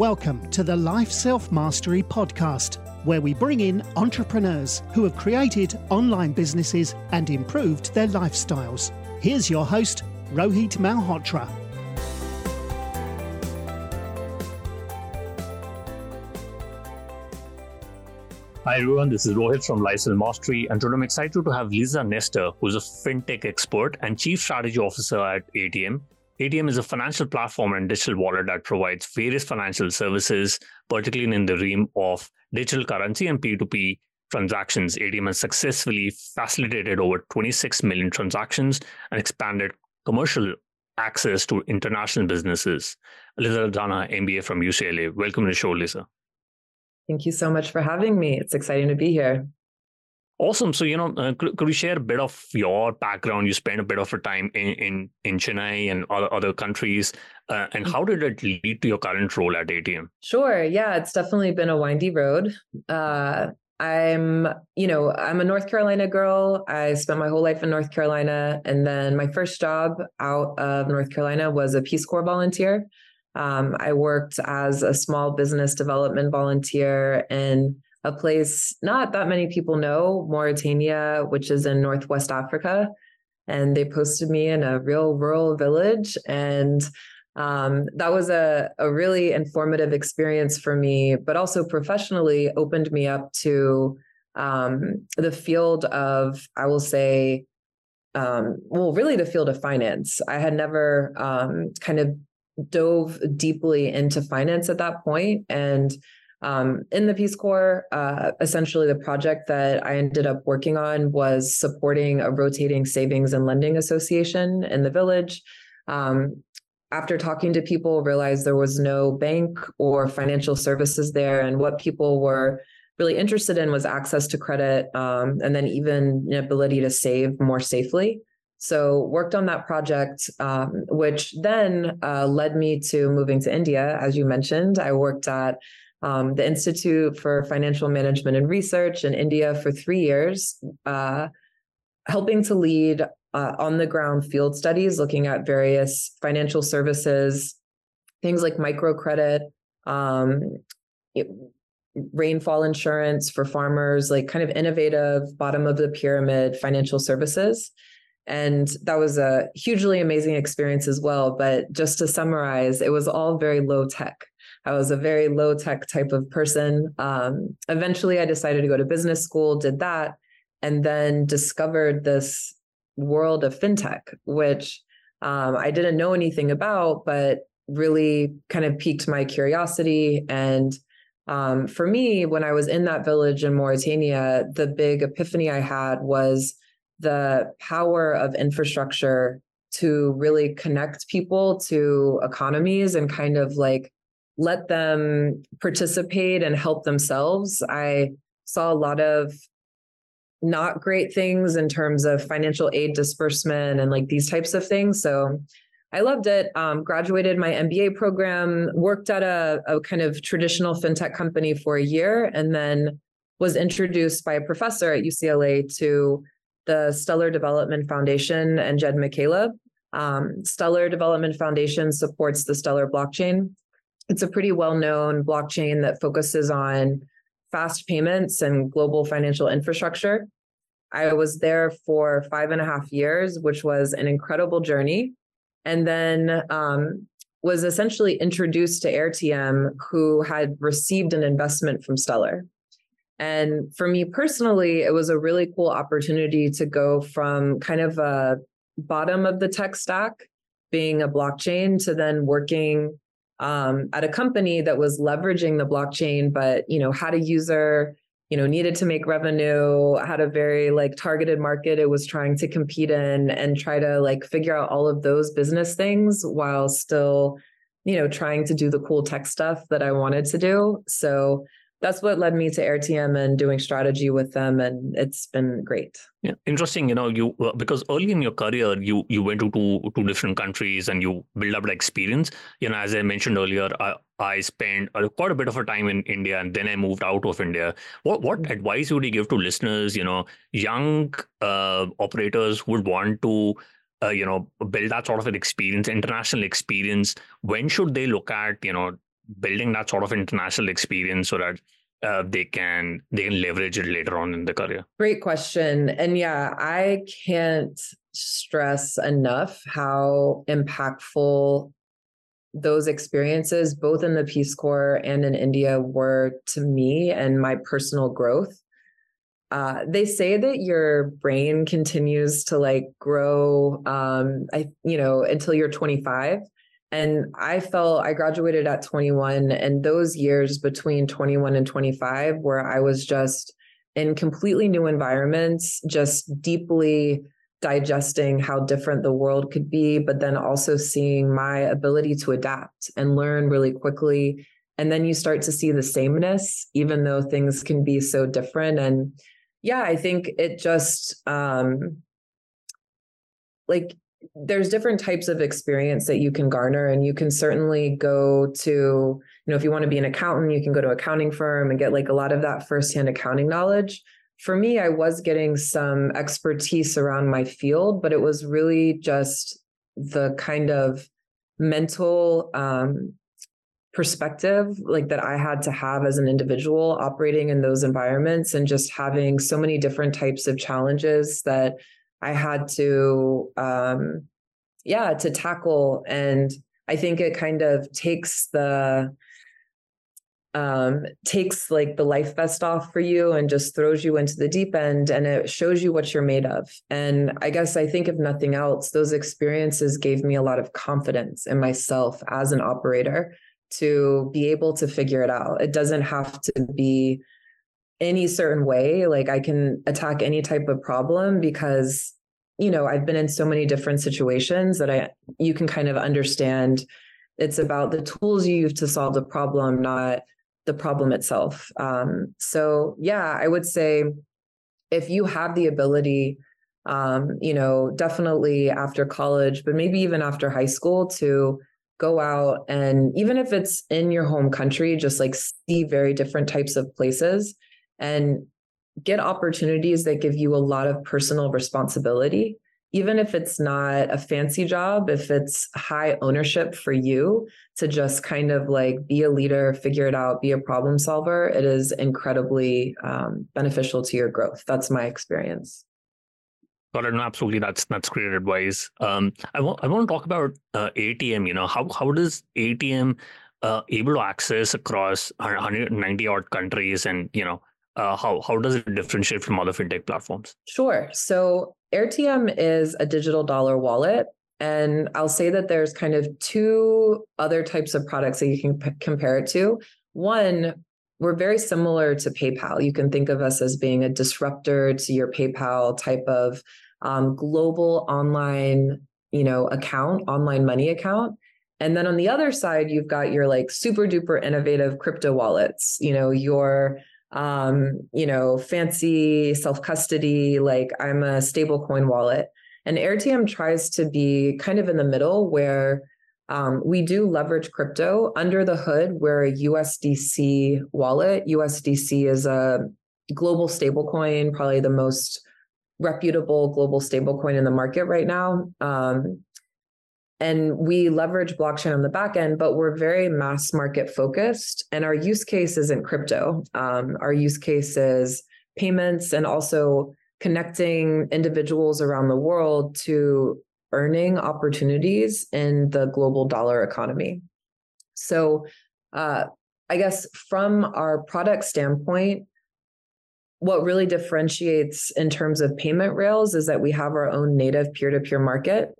Welcome to the Life Self Mastery Podcast, where we bring in entrepreneurs who have created online businesses and improved their lifestyles. Here's your host, Rohit Malhotra. Hi everyone, this is Rohit from Life Self Mastery, and today I'm excited to have Lisa Nestor, who's a fintech expert and chief strategy officer at Airtm. Airtm is a financial platform and digital wallet that provides various financial services, particularly in the realm of digital currency and P2P transactions. Airtm has successfully facilitated over 26 million transactions and expanded commercial access to international businesses. Lisa Dana, MBA from UCLA. Welcome to the show, Lisa. Thank you so much for having me. It's exciting to be here. Awesome. So, you know, uh, could, could you share a bit of your background? You spent a bit of a time in, in, in Chennai and other, other countries. Uh, and how did it lead to your current role at Airtm? Sure. Yeah, it's definitely been a windy road. Uh, I'm, you know, I'm a North Carolina girl. I spent my whole life in North Carolina. And then my first job out of North Carolina was a Peace Corps volunteer. Um, I worked as a small business development volunteer in a place not that many people know, Mauritania, which is in Northwest Africa. And they posted me in a real rural village. And um, that was a, a really informative experience for me, but also professionally opened me up to um, the field of, I will say, um, well, really the field of finance. I had never um, kind of dove deeply into finance at that point and um, in the Peace Corps, uh, essentially the project that I ended up working on was supporting a rotating savings and lending association in the village. Um, after talking to people, realized there was no bank or financial services there, and what people were really interested in was access to credit, um, and then even the ability to save more safely. So worked on that project, um, which then uh, led me to moving to India. As you mentioned, I worked at um, the Institute for Financial Management and Research in India for three years, uh, helping to lead uh, on the ground field studies looking at various financial services, things like microcredit, um, it, rainfall insurance for farmers, like kind of innovative bottom of the pyramid financial services. And that was a hugely amazing experience as well. But just to summarize, it was all very low tech. I was a very low tech type of person. Um, eventually, I decided to go to business school, did that, and then discovered this world of fintech, which um, I didn't know anything about, but really kind of piqued my curiosity. And um, for me, when I was in that village in Mauritania, the big epiphany I had was the power of infrastructure to really connect people to economies and kind of like let them participate and help themselves. I saw a lot of not great things in terms of financial aid disbursement and like these types of things. So I loved it. Um, graduated my MBA program, worked at a, a kind of traditional fintech company for a year, and then was introduced by a professor at UCLA to the Stellar Development Foundation and Jed McCaleb. Um, Stellar Development Foundation supports the Stellar blockchain, it's a pretty well known blockchain that focuses on fast payments and global financial infrastructure. I was there for five and a half years, which was an incredible journey. And then um, was essentially introduced to AirTM, who had received an investment from Stellar. And for me personally, it was a really cool opportunity to go from kind of a bottom of the tech stack, being a blockchain, to then working um, at a company that was leveraging the blockchain, but you know had a user, you know needed to make revenue, had a very like targeted market it was trying to compete in, and try to like figure out all of those business things while still, you know, trying to do the cool tech stuff that I wanted to do. So that's what led me to AirTM and doing strategy with them, and it's been great. Yeah, interesting. You know, you uh, because early in your career, you you went to two two different countries and you build up the experience. You know, as I mentioned earlier, I I spent quite a bit of a time in India, and then I moved out of India. What what mm-hmm. advice would you give to listeners? You know, young uh, operators who would want to uh, you know build that sort of an experience international experience when should they look at you know building that sort of international experience so that uh, they can they can leverage it later on in the career? Great question. And yeah, I can't stress enough how impactful those experiences, both in the Peace Corps and in India, were to me and my personal growth. Uh, they say that your brain continues to like grow um i you know until you're 25 and i felt i graduated at 21 and those years between 21 and 25 where i was just in completely new environments just deeply digesting how different the world could be, but then also seeing my ability to adapt and learn really quickly. And then you start to see the sameness, even though things can be so different. And yeah, I think it just um like there's different types of experience that you can garner and you can certainly go to you know if you want to be an accountant you can go to accounting firm and get like a lot of that firsthand accounting knowledge. For me, I was getting some expertise around my field, but it was really just the kind of mental um, perspective like that I had to have as an individual operating in those environments and just having so many different types of challenges that I had to um yeah to tackle and I think it kind of takes the um, takes like the life vest off for you and just throws you into the deep end and it shows you what you're made of. And I guess I think if nothing else, those experiences gave me a lot of confidence in myself as an operator to be able to figure it out. It doesn't have to be any certain way. Like I can attack any type of problem because, you know, I've been in so many different situations that I you can kind of understand it's about the tools you use to solve the problem, not the problem itself. Um, so yeah, I would say if you have the ability, um, you know, definitely after college, but maybe even after high school to go out and even if it's in your home country, just like see very different types of places and get opportunities that give you a lot of personal responsibility even if it's not a fancy job, if it's high ownership for you to just kind of like be a leader, figure it out, be a problem solver, it is incredibly um, beneficial to your growth. That's my experience. Got it. Absolutely. That's that's great advice. Um, I want I want to talk about uh, Airtm. You know, how how does Airtm uh, able to access across 190 odd countries, and you know, uh, how how does it differentiate from other fintech platforms? Sure. So Airtm is a digital dollar wallet. And I'll say that there's kind of two other types of products that you can p- compare it to. One, we're very similar to PayPal. You can think of us as being a disruptor to your PayPal type of um, global online, you know, account, online money account. And then on the other side, you've got your like super duper innovative crypto wallets, you know, your um, you know, fancy self custody, like I'm a stablecoin wallet. And Airtm tries to be kind of in the middle where um, we do leverage crypto under the hood. We're a USDC wallet. USDC is a global stablecoin, probably the most reputable global stablecoin in the market right now. Um, and we leverage blockchain on the back end, but we're very mass market focused. And our use case isn't crypto. Um, our use case is payments and also connecting individuals around the world to earning opportunities in the global dollar economy. So, uh, I guess from our product standpoint, what really differentiates in terms of payment rails is that we have our own native peer to peer market.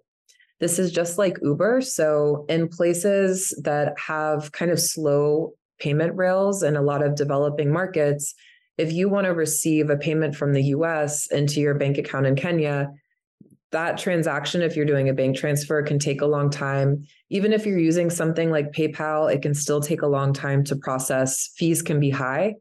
This is just like Uber. So, in places that have kind of slow payment rails in a lot of developing markets, if you want to receive a payment from the US into your bank account in Kenya, that transaction, if you're doing a bank transfer, can take a long time. Even if you're using something like PayPal, it can still take a long time to process. Fees can be high.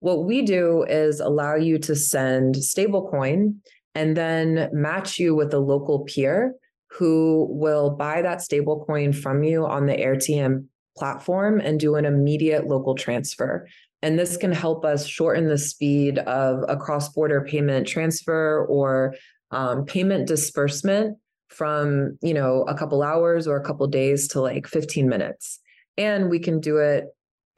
What we do is allow you to send stablecoin and then match you with a local peer who will buy that stablecoin from you on the Airtm platform and do an immediate local transfer. And this can help us shorten the speed of a cross border payment transfer or um, payment disbursement from you know a couple hours or a couple days to like 15 minutes and we can do it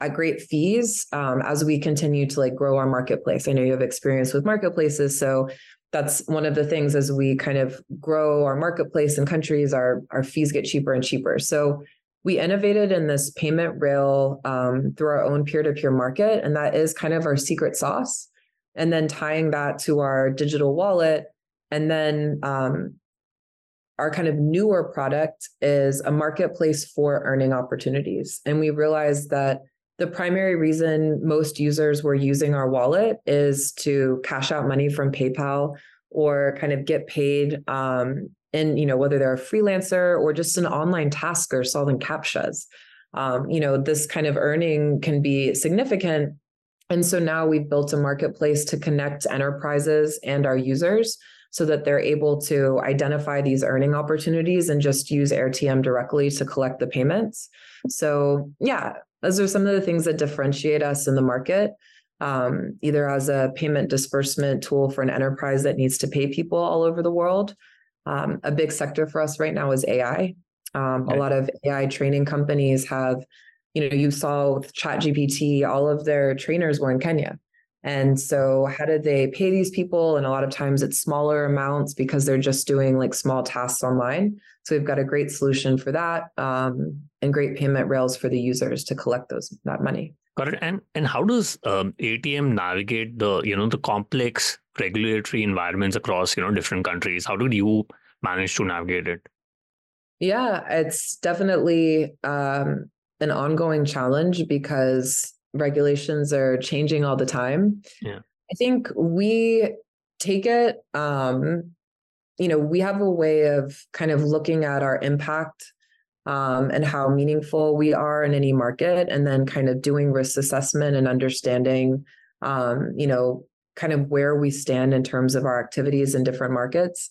at great fees um, as we continue to like grow our marketplace. I know you have experience with marketplaces, so that's one of the things as we kind of grow our marketplace in countries, our our fees get cheaper and cheaper. So we innovated in this payment rail um, through our own peer-to-peer market, and that is kind of our secret sauce. And then tying that to our digital wallet, and then um, our kind of newer product is a marketplace for earning opportunities. And we realized that the primary reason most users were using our wallet is to cash out money from PayPal or kind of get paid um, in, you know, whether they're a freelancer or just an online tasker solving CAPTCHAs. Um, you know, this kind of earning can be significant. And so now we've built a marketplace to connect enterprises and our users so that they're able to identify these earning opportunities and just use AirTM directly to collect the payments. So, yeah, those are some of the things that differentiate us in the market, um, either as a payment disbursement tool for an enterprise that needs to pay people all over the world. Um, a big sector for us right now is AI. Um. A lot of AI training companies have, you know, you saw with ChatGPT, all of their trainers were in Kenya. And so, how did they pay these people? And a lot of times it's smaller amounts because they're just doing like small tasks online. So, we've got a great solution for that um, and great payment rails for the users to collect those that money. Got it. And and how does um, AirTM navigate the you know the complex regulatory environments across you know different countries? How did you manage to navigate it? Yeah, it's definitely um, an ongoing challenge because regulations are changing all the time. Yeah. I think we take it um you know, we have a way of kind of looking at our impact um, and how meaningful we are in any market, and then kind of doing risk assessment and understanding, um, you know, kind of where we stand in terms of our activities in different markets.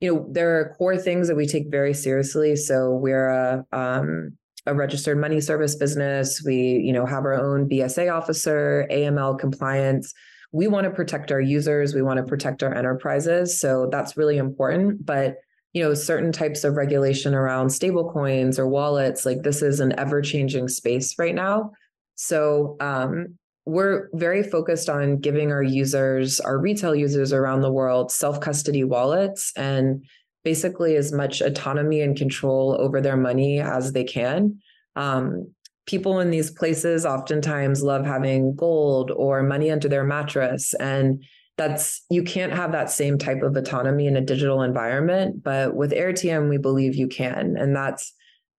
You know, there are core things that we take very seriously. So we're a um, a registered money service business. We, you know, have our own BSA officer, AML compliance. We want to protect our users. We want to protect our enterprises. So that's really important. But you know, certain types of regulation around stablecoins or wallets, like this is an ever-changing space right now. So um, we're very focused on giving our users, our retail users around the world, self-custody wallets and basically as much autonomy and control over their money as they can. Um, people in these places oftentimes love having gold or money under their mattress and that's you can't have that same type of autonomy in a digital environment but with airtm we believe you can and that's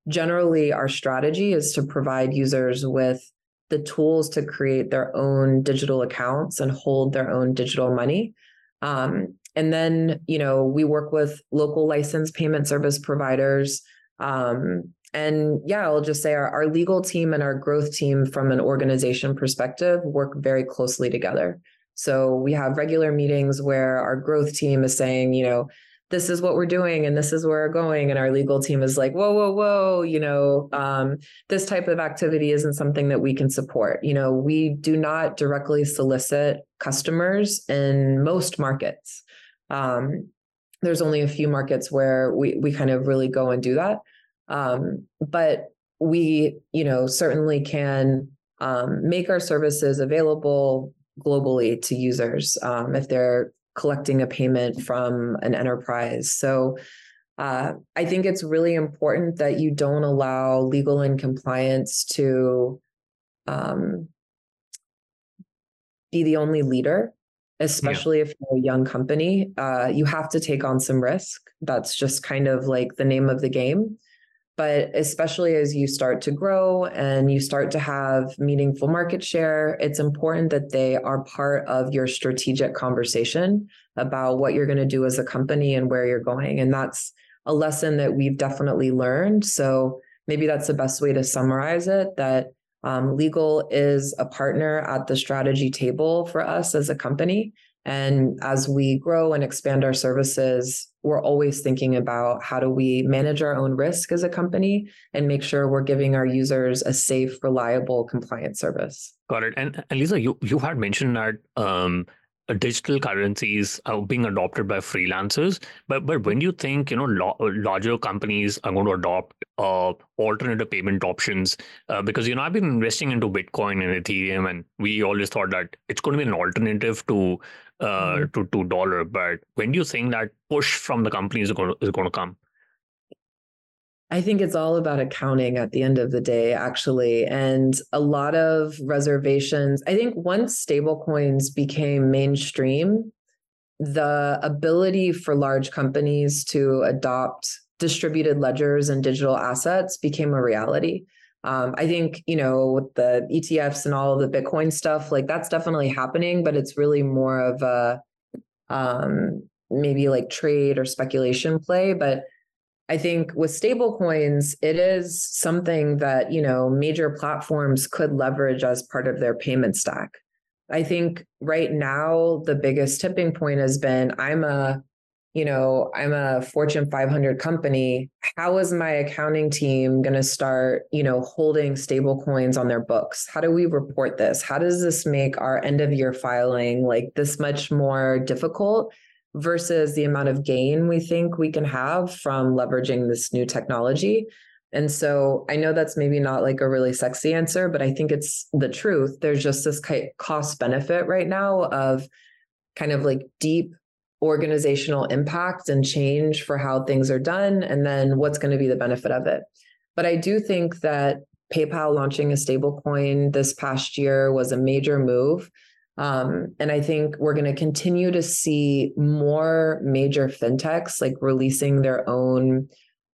generally our strategy is to provide users with the tools to create their own digital accounts and hold their own digital money um, and then, you know, we work with local licensed payment service providers. Um, and yeah, I'll just say our, our legal team and our growth team from an organization perspective work very closely together. So we have regular meetings where our growth team is saying, you know, this is what we're doing and this is where we're going and our legal team is like whoa whoa whoa you know um, this type of activity isn't something that we can support you know we do not directly solicit customers in most markets um, there's only a few markets where we we kind of really go and do that um, but we you know certainly can um, make our services available globally to users um, if they're collecting a payment from an enterprise. So uh, I think it's really important that you don't allow legal and compliance to um, be the only leader, especially yeah. if you're a young company. Uh, you have to take on some risk. That's just kind of like the name of the game. But especially as you start to grow and you start to have meaningful market share, it's important that they are part of your strategic conversation about what you're going to do as a company and where you're going. And that's a lesson that we've definitely learned. So maybe that's the best way to summarize it that um, legal is a partner at the strategy table for us as a company. And as we grow and expand our services, we're always thinking about how do we manage our own risk as a company and make sure we're giving our users a safe, reliable, compliant service. Got it. And, and Lisa, you you had mentioned that um, digital currencies are being adopted by freelancers. But but when do you think you know lo- larger companies are going to adopt uh, alternative payment options? Uh, because you know I've been investing into Bitcoin and Ethereum, and we always thought that it's going to be an alternative to uh, mm-hmm. to to dollar. But when do you think that push from the companies is going to, is going to come? I think it's all about accounting at the end of the day, actually. And a lot of reservations. I think once stablecoins became mainstream, the ability for large companies to adopt distributed ledgers and digital assets became a reality. Um, I think, you know, with the ETFs and all the Bitcoin stuff, like that's definitely happening, but it's really more of a um, maybe like trade or speculation play. But I think with stablecoins, it is something that, you know, major platforms could leverage as part of their payment stack. I think right now the biggest tipping point has been I'm a, you know, I'm a Fortune 500 company. How is my accounting team going to start, you know, holding stable coins on their books? How do we report this? How does this make our end of year filing like this much more difficult? Versus the amount of gain we think we can have from leveraging this new technology. And so I know that's maybe not like a really sexy answer, but I think it's the truth. There's just this cost benefit right now of kind of like deep organizational impact and change for how things are done, and then what's going to be the benefit of it. But I do think that PayPal launching a stablecoin this past year was a major move um, and I think we're going to continue to see more major fintechs like releasing their own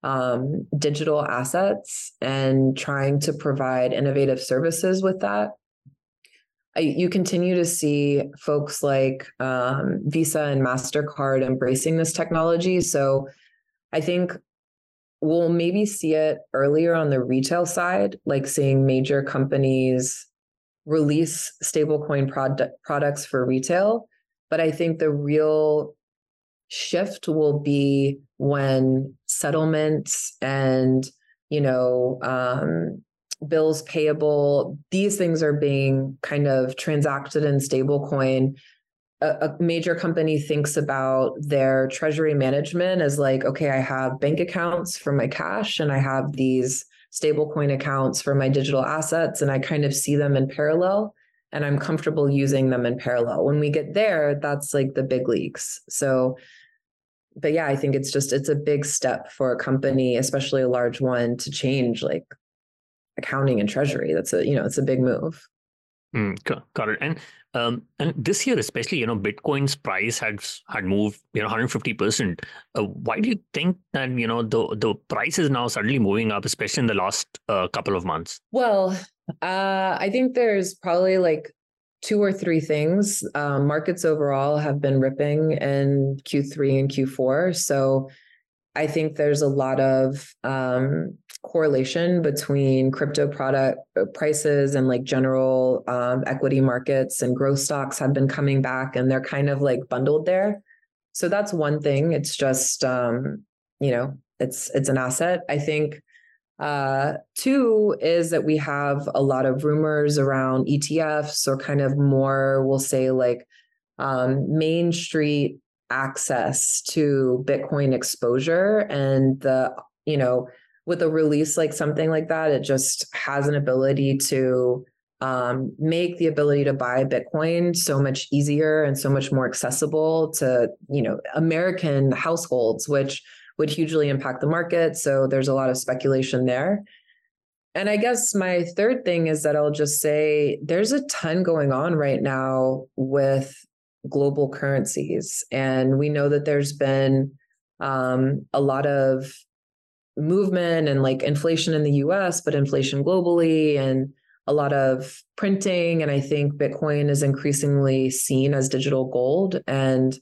um, digital assets and trying to provide innovative services with that. I, you continue to see folks like um, Visa and MasterCard embracing this technology. So I think we'll maybe see it earlier on the retail side, like seeing major companies release stablecoin product, products for retail. But I think the real shift will be when settlements and you know um, bills payable these things are being kind of transacted in stablecoin a, major company thinks about their treasury management as like okay i have bank accounts for my cash and i have these stablecoin accounts for my digital assets and I kind of see them in parallel and I'm comfortable using them in parallel. When we get there, that's like the big leagues. So but yeah, I think it's just it's a big step for a company, especially a large one, to change like accounting and treasury. That's a you know, it's a big move. Mm, got it. And um, and this year, especially, you know, Bitcoin's price had had moved, you know, 150 percent. Uh, why do you think that you know the the price is now suddenly moving up, especially in the last uh, couple of months? Well, uh, I think there's probably like two or three things. Um, markets overall have been ripping in Q3 and Q4, so I think there's a lot of um, correlation between crypto product uh, prices and like general um, equity markets and growth stocks have been coming back and they're kind of like bundled there. So that's one thing. It's just um, you know it's it's an asset. I think uh, two is that we have a lot of rumors around etfs or kind of more we'll say like um, main street access to bitcoin exposure and the you know with a release like something like that, it just has an ability to um, make the ability to buy Bitcoin so much easier and so much more accessible to you know American households, which would hugely impact the market. So there's a lot of speculation there. And I guess my third thing is that I'll just say there's a ton going on right now with global currencies. And we know that there's been um, a lot of movement and like inflation in the US, but inflation globally and a lot of printing. And I think Bitcoin is increasingly seen as digital gold. And,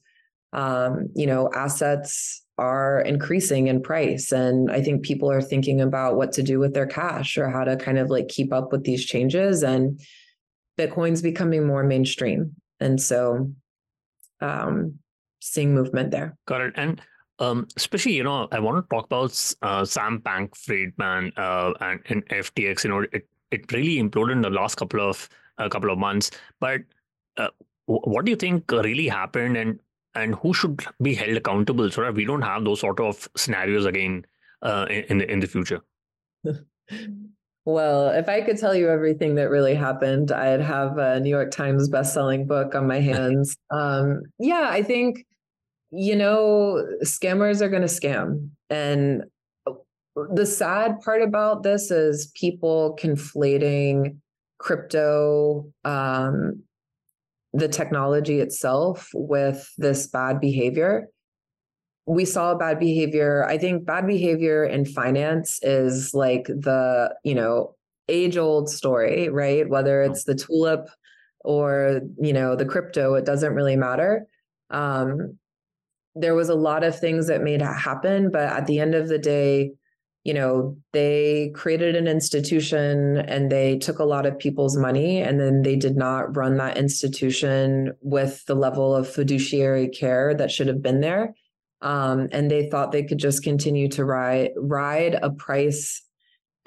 um, you know, assets are increasing in price. And I think people are thinking about what to do with their cash or how to kind of like keep up with these changes. And Bitcoin's becoming more mainstream. And so, um, seeing movement there. Got it. And um, especially, you know, I want to talk about uh, Sam Bank Friedman uh, and, and FTX. You know, it, it really imploded in the last couple of a uh, couple of months. But uh, what do you think really happened, and and who should be held accountable so that we don't have those sort of scenarios again uh, in the in the future? Well, if I could tell you everything that really happened, I'd have a New York Times best-selling book on my hands. um, yeah, I think you know scammers are going to scam, and the sad part about this is people conflating crypto um, the technology itself with this bad behavior. We saw bad behavior i think bad behavior in finance is like the you know age old story right? Whether it's the tulip or you know the crypto it doesn't really matter. Um, there was a lot of things that made it happen but at the end of the day you know they created an institution and they took a lot of people's money and then they did not run that institution with the level of fiduciary care that should have been there. Um, and they thought they could just continue to ride ride a price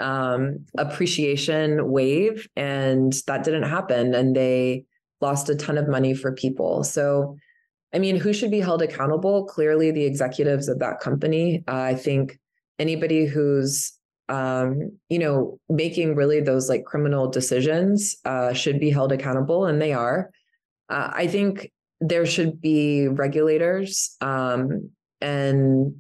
um, appreciation wave and that didn't happen and they lost a ton of money for people. So i mean who should be held accountable? Clearly the executives of that company. Uh, i think anybody who's um, you know making really those like criminal decisions uh, should be held accountable and they are. Uh, i think there should be regulators um, and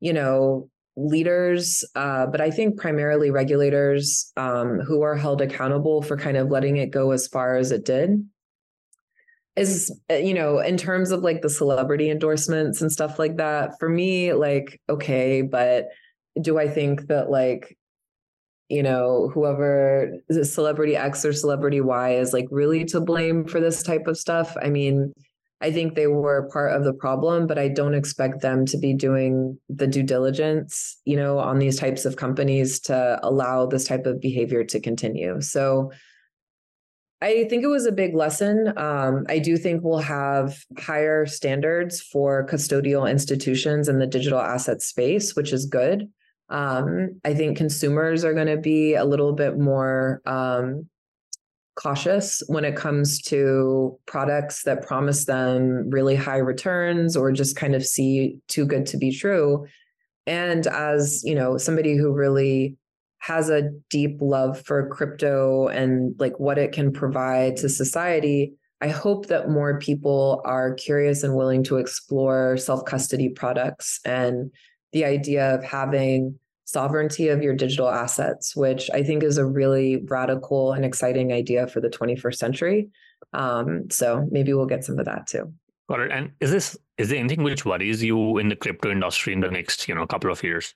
you know leaders uh, but i think primarily regulators um, who are held accountable for kind of letting it go as far as it did is uh, you know in terms of like the celebrity endorsements and stuff like that for me like okay but do i think that like you know whoever celebrity x or celebrity y is like really to blame for this type of stuff? I mean i think they were part of the problem but i don't expect them to be doing the due diligence you know on these types of companies to allow this type of behavior to continue. So I think it was a big lesson. Um, I do think we'll have higher standards for custodial institutions in the digital asset space, which is good. Um, I think consumers are going to be a little bit more um, cautious when it comes to products that promise them really high returns or just kind of see too good to be true. And as you know, somebody who really has a deep love for crypto and like what it can provide to society, I hope that more people are curious and willing to explore self custody products and the idea of having sovereignty of your digital assets, which I think is a really radical and exciting idea for the 21st century. Um, so maybe we'll get some of that too. Got it. And is this is there anything which worries you in the crypto industry in the next you know couple of years?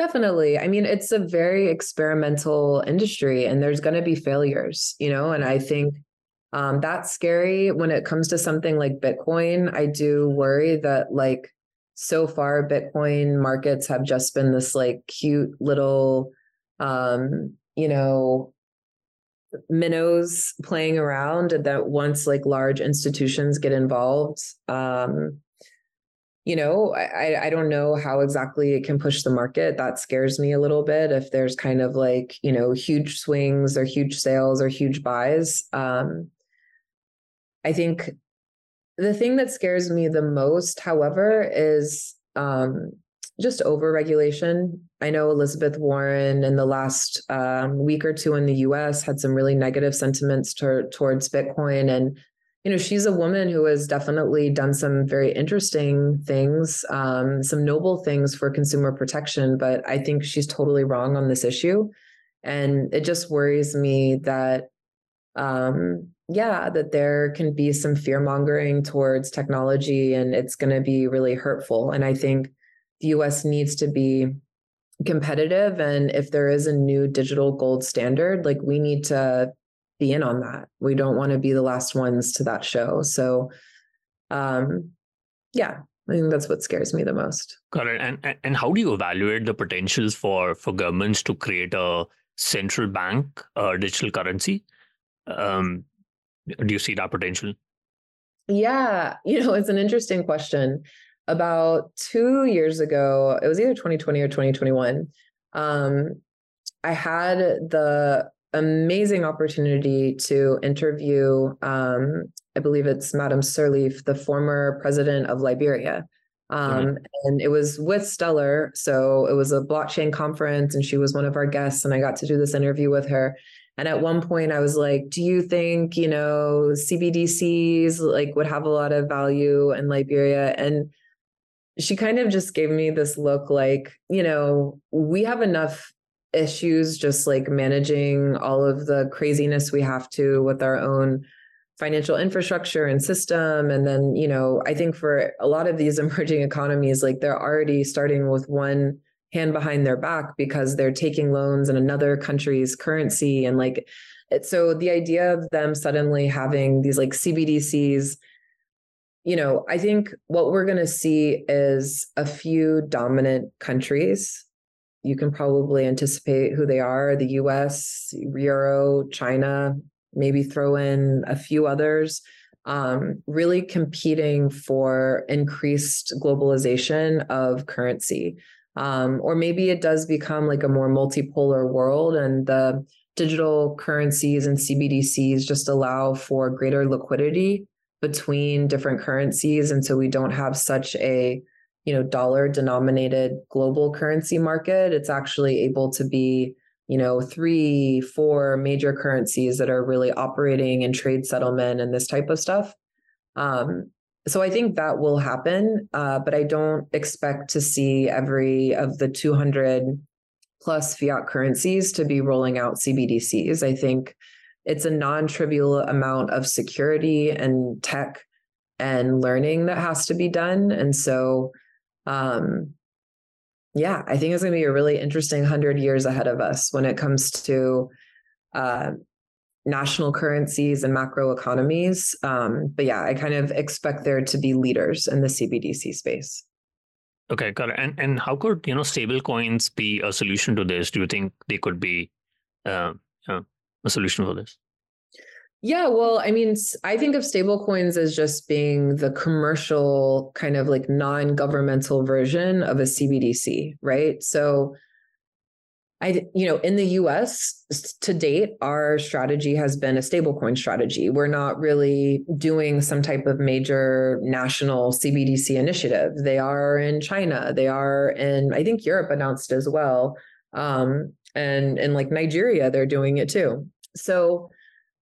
Definitely. I mean, it's a very experimental industry and there's going to be failures, you know, and I think um, that's scary when it comes to something like Bitcoin. I do worry that, like, so far, Bitcoin markets have just been this like cute little, um, you know, minnows playing around and that once like large institutions get involved um you know, I, I don't know how exactly it can push the market. That scares me a little bit. If there's kind of like, you know, huge swings or huge sales or huge buys. Um, I think the thing that scares me the most, however, is um, just over regulation. I know Elizabeth Warren in the last um, week or two in the US had some really negative sentiments to, towards Bitcoin. And you know, she's a woman who has definitely done some very interesting things, um, some noble things for consumer protection, but I think she's totally wrong on this issue. And it just worries me that, um, yeah, that there can be some fear mongering towards technology and it's going to be really hurtful. And I think the US needs to be competitive. And if there is a new digital gold standard, like we need to be in on that. We don't want to be the last ones to that show. So, um, yeah, I think that's what scares me the most. Got it. And and how do you evaluate the potentials for for governments to create a central bank uh, digital currency? Um, do you see that potential? Yeah, you know, it's an interesting question. About two years ago, it was either 2020 or 2021. Um, I had the amazing opportunity to interview, um, I believe it's Madam Sirleaf, the former president of Liberia. Um, mm-hmm. And it was with Stellar. So it was a blockchain conference, and she was one of our guests. And I got to do this interview with her. And at one point, I was like, "Do you think you know CBDCs like would have a lot of value in Liberia?" And she kind of just gave me this look like, you know, we have enough issues just like managing all of the craziness we have to with our own financial infrastructure and system. And then you know i think for a lot of these emerging economies like they're already starting with one hand behind their back because they're taking loans in another country's currency. And like so the idea of them suddenly having these like cbdc's you know i think what we're going to see is a few dominant countries you can probably anticipate who they are the US, Euro, China, maybe throw in a few others, um, really competing for increased globalization of currency. Um, or maybe it does become like a more multipolar world and the digital currencies and CBDCs just allow for greater liquidity between different currencies. And so we don't have such a you know dollar denominated global currency market it's actually able to be you know three four major currencies that are really operating in trade settlement and this type of stuff. Um, so i think that will happen uh, but i don't expect to see every of the 200 plus fiat currencies to be rolling out cbdcs i think it's a non-trivial amount of security and tech and learning that has to be done. And so um, yeah, I think it's going to be a really interesting 100 years ahead of us when it comes to uh, national currencies and macro economies. Um, but yeah, I kind of expect there to be leaders in the CBDC space. Okay, got it. And and how could you know stable coins be a solution to this? Do you think they could be uh, uh, a solution for this? Yeah, well, I mean, I think of stablecoins as just being the commercial kind of like non-governmental version of a CBDC, right? So I you know, in the US to date, our strategy has been a stablecoin strategy. We're not really doing some type of major national CBDC initiative. They are in China, they are in I think Europe announced as well. Um and in like Nigeria, they're doing it too. So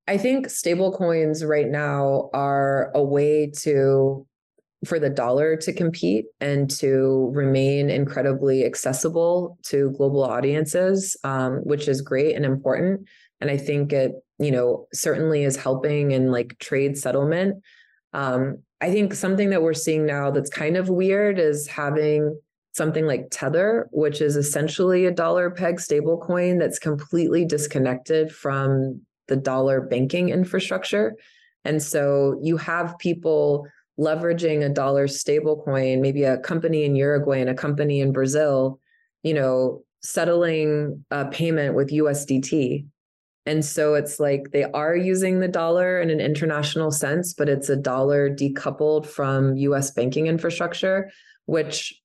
I think stable coins right now are a way to for the dollar to compete and to remain incredibly accessible to global audiences, um, which is great and important. And I think it, you know, certainly is helping in like trade settlement. Um, I think something that we're seeing now that's kind of weird is having something like Tether, which is essentially a dollar peg stablecoin that's completely disconnected from the dollar banking infrastructure. And so you have people leveraging a dollar stablecoin, maybe a company in Uruguay and a company in Brazil, you know, settling a payment with USDT. And so it's like they are using the dollar in an international sense, but it's a dollar decoupled from US banking infrastructure, which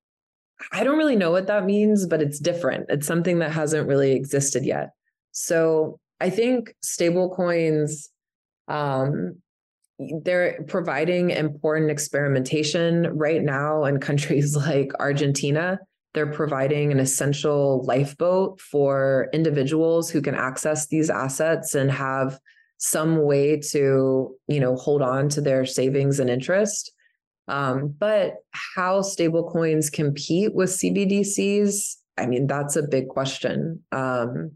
I don't really know what that means, but it's different. It's something that hasn't really existed yet. So I think stablecoins, um, they're providing important experimentation right now in countries like Argentina. They're providing an essential lifeboat for individuals who can access these assets and have some way to, you know, hold on to their savings and interest. Um, but how stablecoins compete with CBDCs, I mean, that's a big question. Um,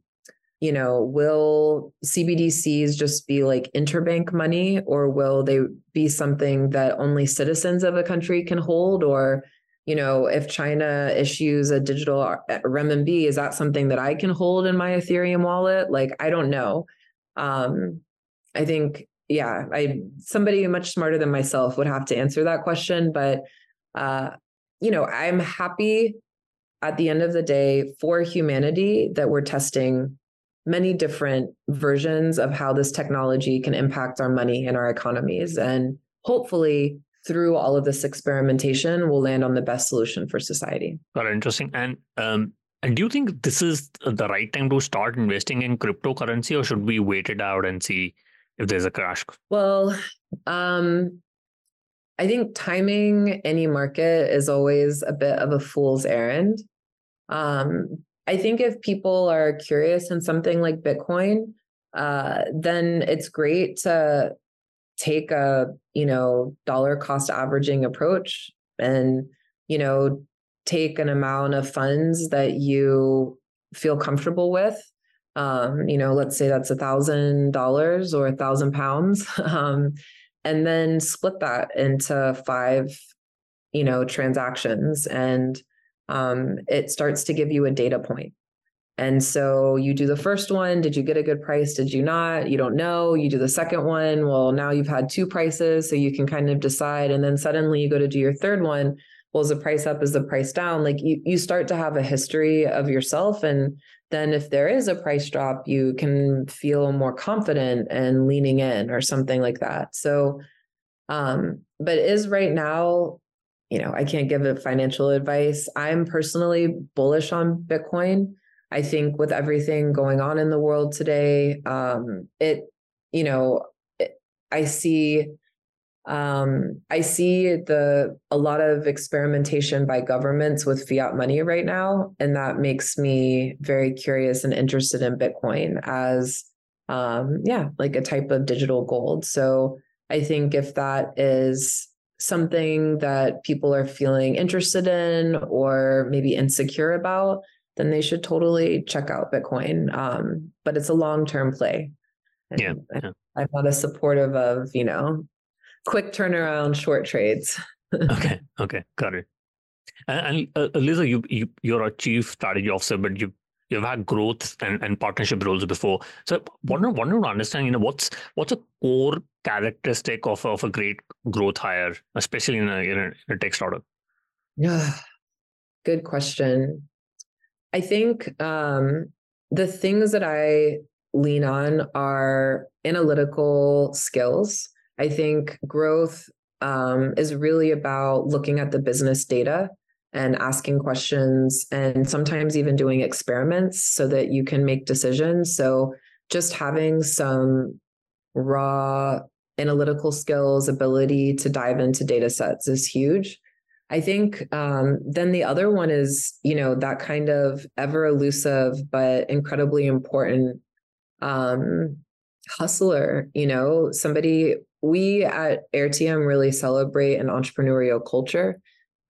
you know, will CBDCs just be like interbank money or will they be something that only citizens of a country can hold? Or, you know, if China issues a digital uh, renminbi, is that something that I can hold in my Ethereum wallet? Like, I don't know. Um, I think, yeah, I somebody much smarter than myself would have to answer that question. But uh, you know, I'm happy at the end of the day for humanity that we're testing many different versions of how this technology can impact our money and our economies. And hopefully, through all of this experimentation, we'll land on the best solution for society. Got. Interesting. And um, And do you think this is the right time to start investing in cryptocurrency, or should we wait it out and see if there's a crash? Well, um, I think timing any market is always a bit of a fool's errand. Um, I think if people are curious in something like Bitcoin, uh, then it's great to take a you know dollar cost averaging approach and you know take an amount of funds that you feel comfortable with. Um, you know let's say that's a thousand dollars or a thousand pounds um, and then split that into five you know transactions. And um, it starts to give you a data point and so you do the first one. Did you get a good price? Did you not? You don't know. You do the second one. Well, now you've had two prices. So you can kind of decide. And then suddenly you go to do your third one. Well, is the price up? Is the price down? Like you, you start to have a history of yourself. And then if there is a price drop, you can feel more confident and leaning in or something like that. So, um, but is right now, you know, I can't give it financial advice. I'm personally bullish on Bitcoin. I think with everything going on in the world today, um, it, you know, it, I see, um, I see the a lot of experimentation by governments with fiat money right now, and that makes me very curious and interested in Bitcoin as, um, yeah, like a type of digital gold. So I think if that is something that people are feeling interested in or maybe insecure about then they should totally check out Bitcoin. Um, but it's a long term play. And yeah, yeah. I'm not a supportive of, you know, quick turnaround short trades. okay. Okay. Got it. And, and uh, Lisa, you, you, you're a chief strategy officer, but you you've had growth and, and partnership roles before. So wonder wonder to understand, you know, what's what's a core characteristic of, of a great growth hire, especially in a, in a, in a tech startup? Yeah, good question. I think um, the things that I lean on are analytical skills. I think growth um, is really about looking at the business data and asking questions and sometimes even doing experiments so that you can make decisions. So just having some raw analytical skills, ability to dive into data sets is huge. I think um, then the other one is, you know, that kind of ever elusive but incredibly important um, hustler, you know, somebody we at Airtm really celebrate an entrepreneurial culture.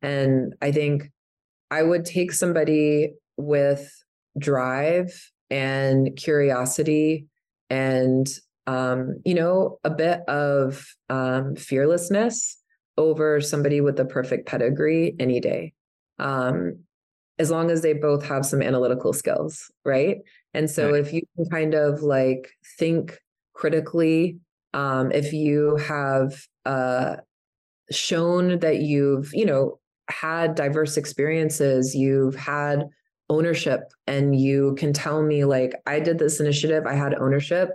And I think I would take somebody with drive and curiosity and um, you know, a bit of um, fearlessness over somebody with the perfect pedigree any day. Um, as long as they both have some analytical skills, right? And so right. if you can kind of like think critically, um, if you have uh, shown that you've, you know, had diverse experiences, you've had ownership, and you can tell me, like, I did this initiative, I had ownership,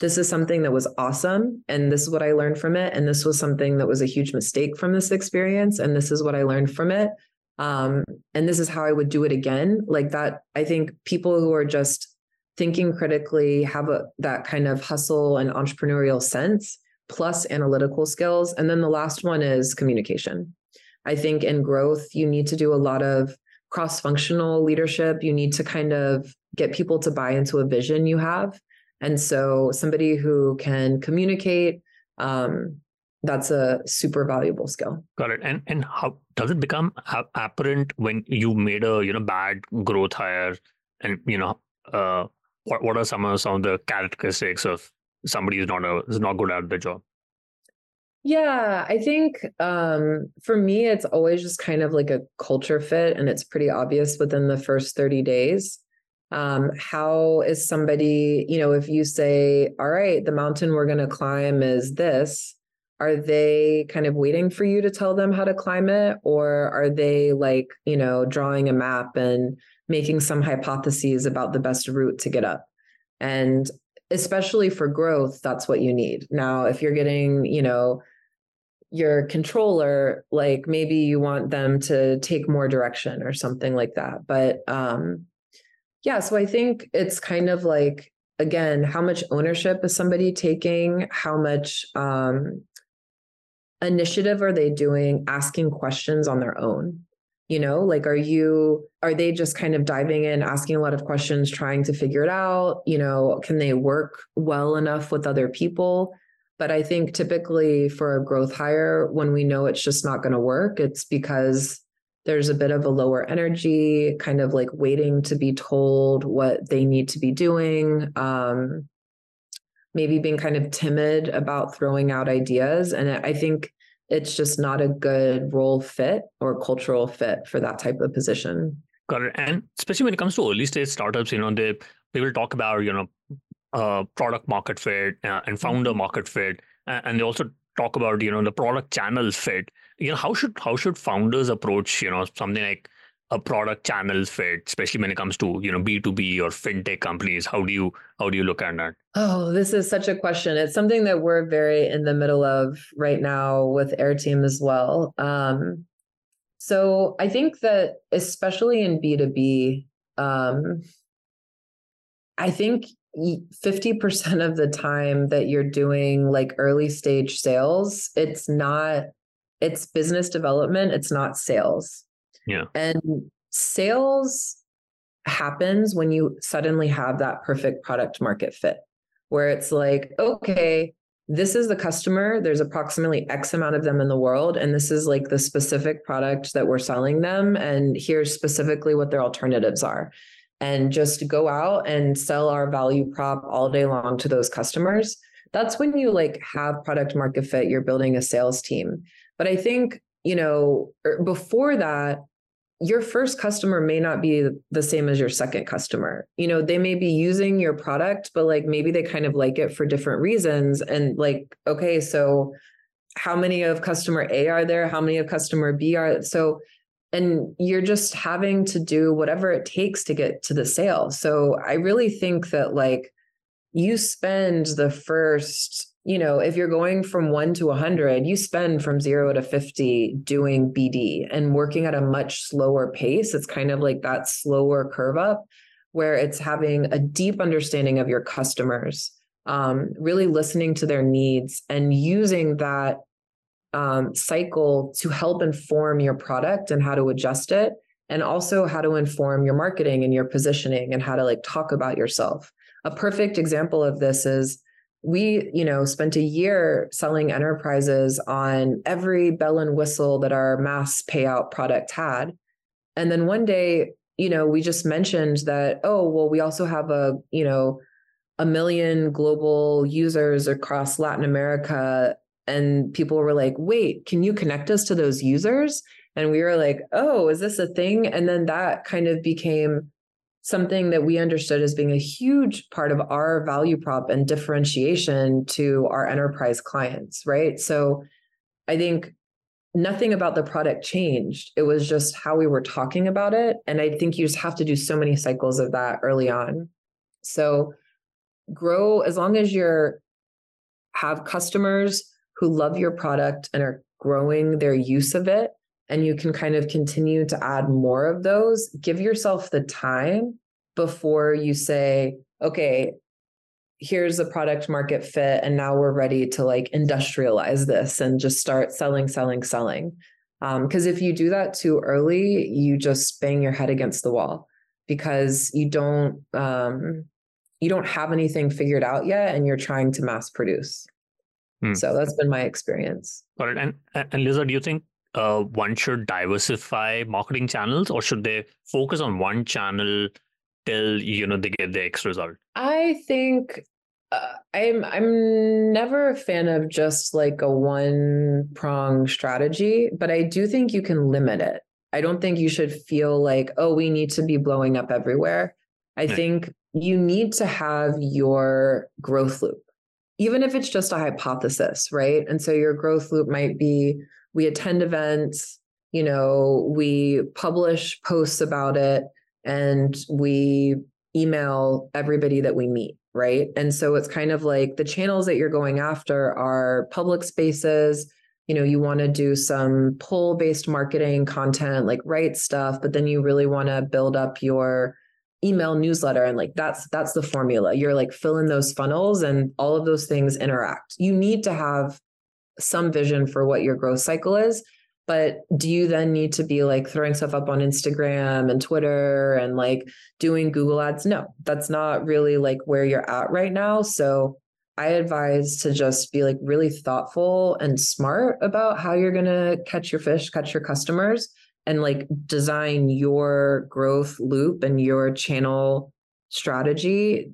this is something that was awesome and this is what I learned from it and this was something that was a huge mistake from this experience and this is what I learned from it um, and this is how I would do it again. Like that I think people who are just thinking critically have a that kind of hustle and entrepreneurial sense plus analytical skills and then the last one is communication I think in growth you need to do a lot of cross functional leadership you need to kind of get people to buy into a vision you have and so somebody who can communicate, um, that's a super valuable skill. Got it. And and how does it become apparent when you made a you know bad growth hire, and you know uh, what what are some of some of the characteristics of somebody who's not a is not good at the job? Yeah, I think um, for me, it's always just kind of like a culture fit, and it's pretty obvious within the first 30 days. Um, how is somebody, you know, if you say, all right, the mountain we're going to climb is this, are they kind of waiting for you to tell them how to climb it? Or are they like, you know, drawing a map and making some hypotheses about the best route to get up? And especially for growth, that's what you need. Now, if you're getting, you know, your controller, like maybe you want them to take more direction or something like that. But um, Yeah. So I think it's kind of like, again, how much ownership is somebody taking? How much um, initiative are they doing asking questions on their own? You know, like, are you, are they just kind of diving in, asking a lot of questions, trying to figure it out? You know, can they work well enough with other people? But I think typically for a growth hire, when we know it's just not going to work, it's because there's a bit of a lower energy, kind of like waiting to be told what they need to be doing. Um, maybe being kind of timid about throwing out ideas. And I think it's just not a good role fit or cultural fit for that type of position. Got it. And especially when it comes to early stage startups, you know, they people talk about, you know, uh, product market fit uh, and founder mm-hmm. market fit. And they also talk about, you know, the product channel fit you know how should how should founders approach you know something like a product channel fit especially when it comes to you know b2b or fintech companies how do you how do you look at that oh this is such a question it's something that we're very in the middle of right now with Airtm as well um, so i think that especially in b2b um, i think 50% of the time that you're doing like early stage sales it's not it's business development, it's not sales. Yeah. And sales happens when you suddenly have that perfect product market fit where it's like, okay, this is the customer. There's approximately X amount of them in the world. And this is like the specific product that we're selling them. And here's specifically what their alternatives are. And just go out and sell our value prop all day long to those customers. That's when you like have product market fit, you're building a sales team. But I think, you know, er, before that, your first customer may not be the same as your second customer. You know, they may be using your product, but like maybe they kind of like it for different reasons. And like, okay, so how many of customer A are there? How many of customer B are so and you're just having to do whatever it takes to get to the sale. So I really think that like you spend the first you know, if you're going from one to 100, you spend from zero to 50 doing BD and working at a much slower pace. It's kind of like that slower curve up where it's having a deep understanding of your customers, um, really listening to their needs and using that um, cycle to help inform your product and how to adjust it. And also how to inform your marketing and your positioning and how to like talk about yourself. A perfect example of this is we you know spent a year selling enterprises on every bell and whistle that our mass payout product had and then one day you know we just mentioned that oh well we also have a you know a million global users across latin america and people were like wait can you connect us to those users and we were like oh is this a thing and then that kind of became something that we understood as being a huge part of our value prop and differentiation to our enterprise clients, right? So I think nothing about the product changed. It was just how we were talking about it. And I think you just have to do so many cycles of that early on. So grow as long as you're have customers who love your product and are growing their use of it and you can kind of continue to add more of those, give yourself the time before you say, okay, here's a product market fit and now we're ready to like industrialize this and just start selling selling selling. Because um, if you do that too early you just bang your head against the wall because you don't um, you don't have anything figured out yet and you're trying to mass produce hmm. so that's been my experience got it and and Liza do you think uh, one should diversify marketing channels or should they focus on one channel till you know they get the X result? I think uh, I'm I'm never a fan of just like a one prong strategy, but I do think you can limit it. I don't think you should feel like oh we need to be blowing up everywhere. I yeah. think you need to have your growth loop, even if it's just a hypothesis, right? And so your growth loop might be we attend events, you know, we publish posts about it, and we email everybody that we meet, right? And so it's kind of like the channels that you're going after are public spaces. You know, you want to do some pull based marketing content, like write stuff, but then you really want to build up your email newsletter and like that's that's the formula you're like filling those funnels and all of those things interact you need to have some vision for what your growth cycle is but do you then need to be like throwing stuff up on Instagram and Twitter and like doing Google ads? No, that's not really like where you're at right now. So I advise to just be like really thoughtful and smart about how you're going to catch your fish, catch your customers, and like design your growth loop and your channel strategy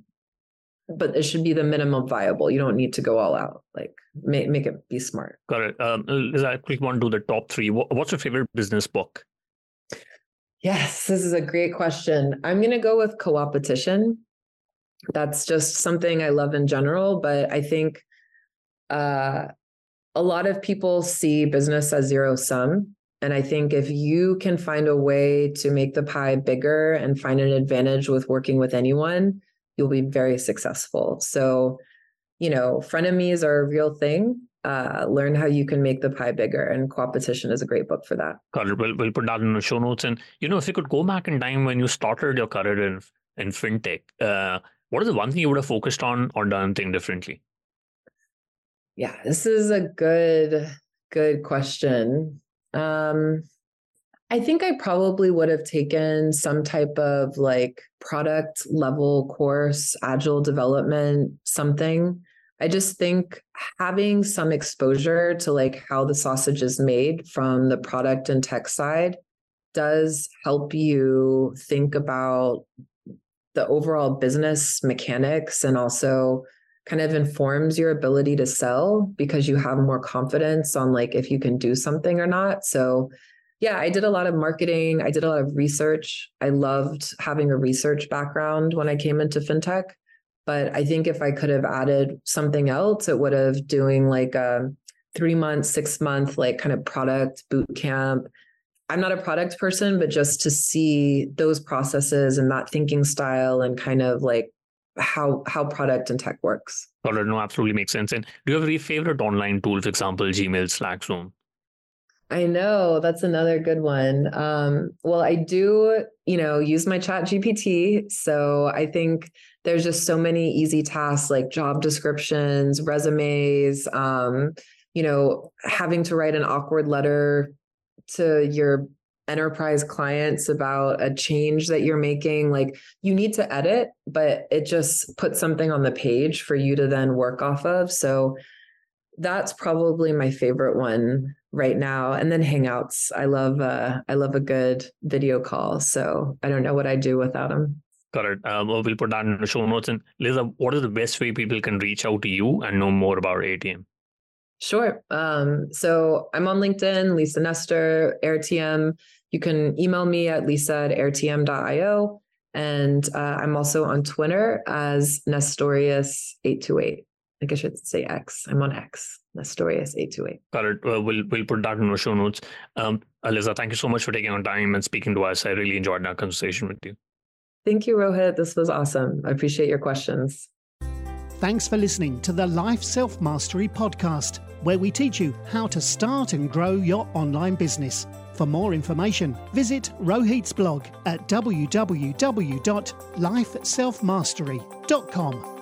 but it should be the minimum viable. You don't need to go all out. Like make make it be smart. Got it. Um, Liz, I quickly want to do the top three. What's your favorite business book? Yes, this is a great question. I'm going to go with co-opetition That's just something I love in general, but I think uh, a lot of people see business as zero sum. And I think if you can find a way to make the pie bigger and find an advantage with working with anyone, you'll be very successful. So, you know, frenemies are a real thing. Uh, learn how you can make the pie bigger, and Coopetition is a great book for that. Got it. We'll, we'll put that in the show notes. And you know, if you could go back in time when you started your career in in fintech, uh, what is the one thing you would have focused on or done thing differently? Yeah, this is a good good question. Um, I think I probably would have taken some type of like product level course, agile development, something. I just think having some exposure to like how the sausage is made from the product and tech side does help you think about the overall business mechanics and also kind of informs your ability to sell because you have more confidence on like if you can do something or not. So yeah, I did a lot of marketing. I did a lot of research. I loved having a research background when I came into fintech. But I think if I could have added something else, it would have doing like a three month, six month, like kind of product boot camp. I'm not a product person, but just to see those processes and that thinking style and kind of like how how product and tech works. Got it. No, absolutely makes sense. And do you have any favorite online tool, for example, Gmail, Slack, Zoom? I know that's another good one. Um, well, I do, you know, use my chat GPT. So I think there's just so many easy tasks like job descriptions, resumes, um, you know, having to write an awkward letter to your enterprise clients about a change that you're making. Like you need to edit, but it just puts something on the page for you to then work off of. So that's probably my favorite one right now. And then hangouts i love uh i love a good video call. So i don't know what i do without them got it. Um, we'll put that in the show notes. And lisa what is the best way people can reach out to you and know more about Airtm sure. Um so i'm on linkedin lisa nestor airtm you can email me at lisa at airtm.io and uh, i'm also on twitter as nestorius828 I guess I should say X. I'm on X. Nestorius eight two eight. Got it. Uh, we'll we'll put that in the show notes. Um, Aliza, thank you so much for taking on time and speaking to us. I really enjoyed our conversation with you. Thank you, Rohit. This was awesome. I appreciate your questions. Thanks for listening to the Life Self Mastery podcast, where we teach you how to start and grow your online business. For more information, visit Rohit's blog at www.lifeselfmastery.com.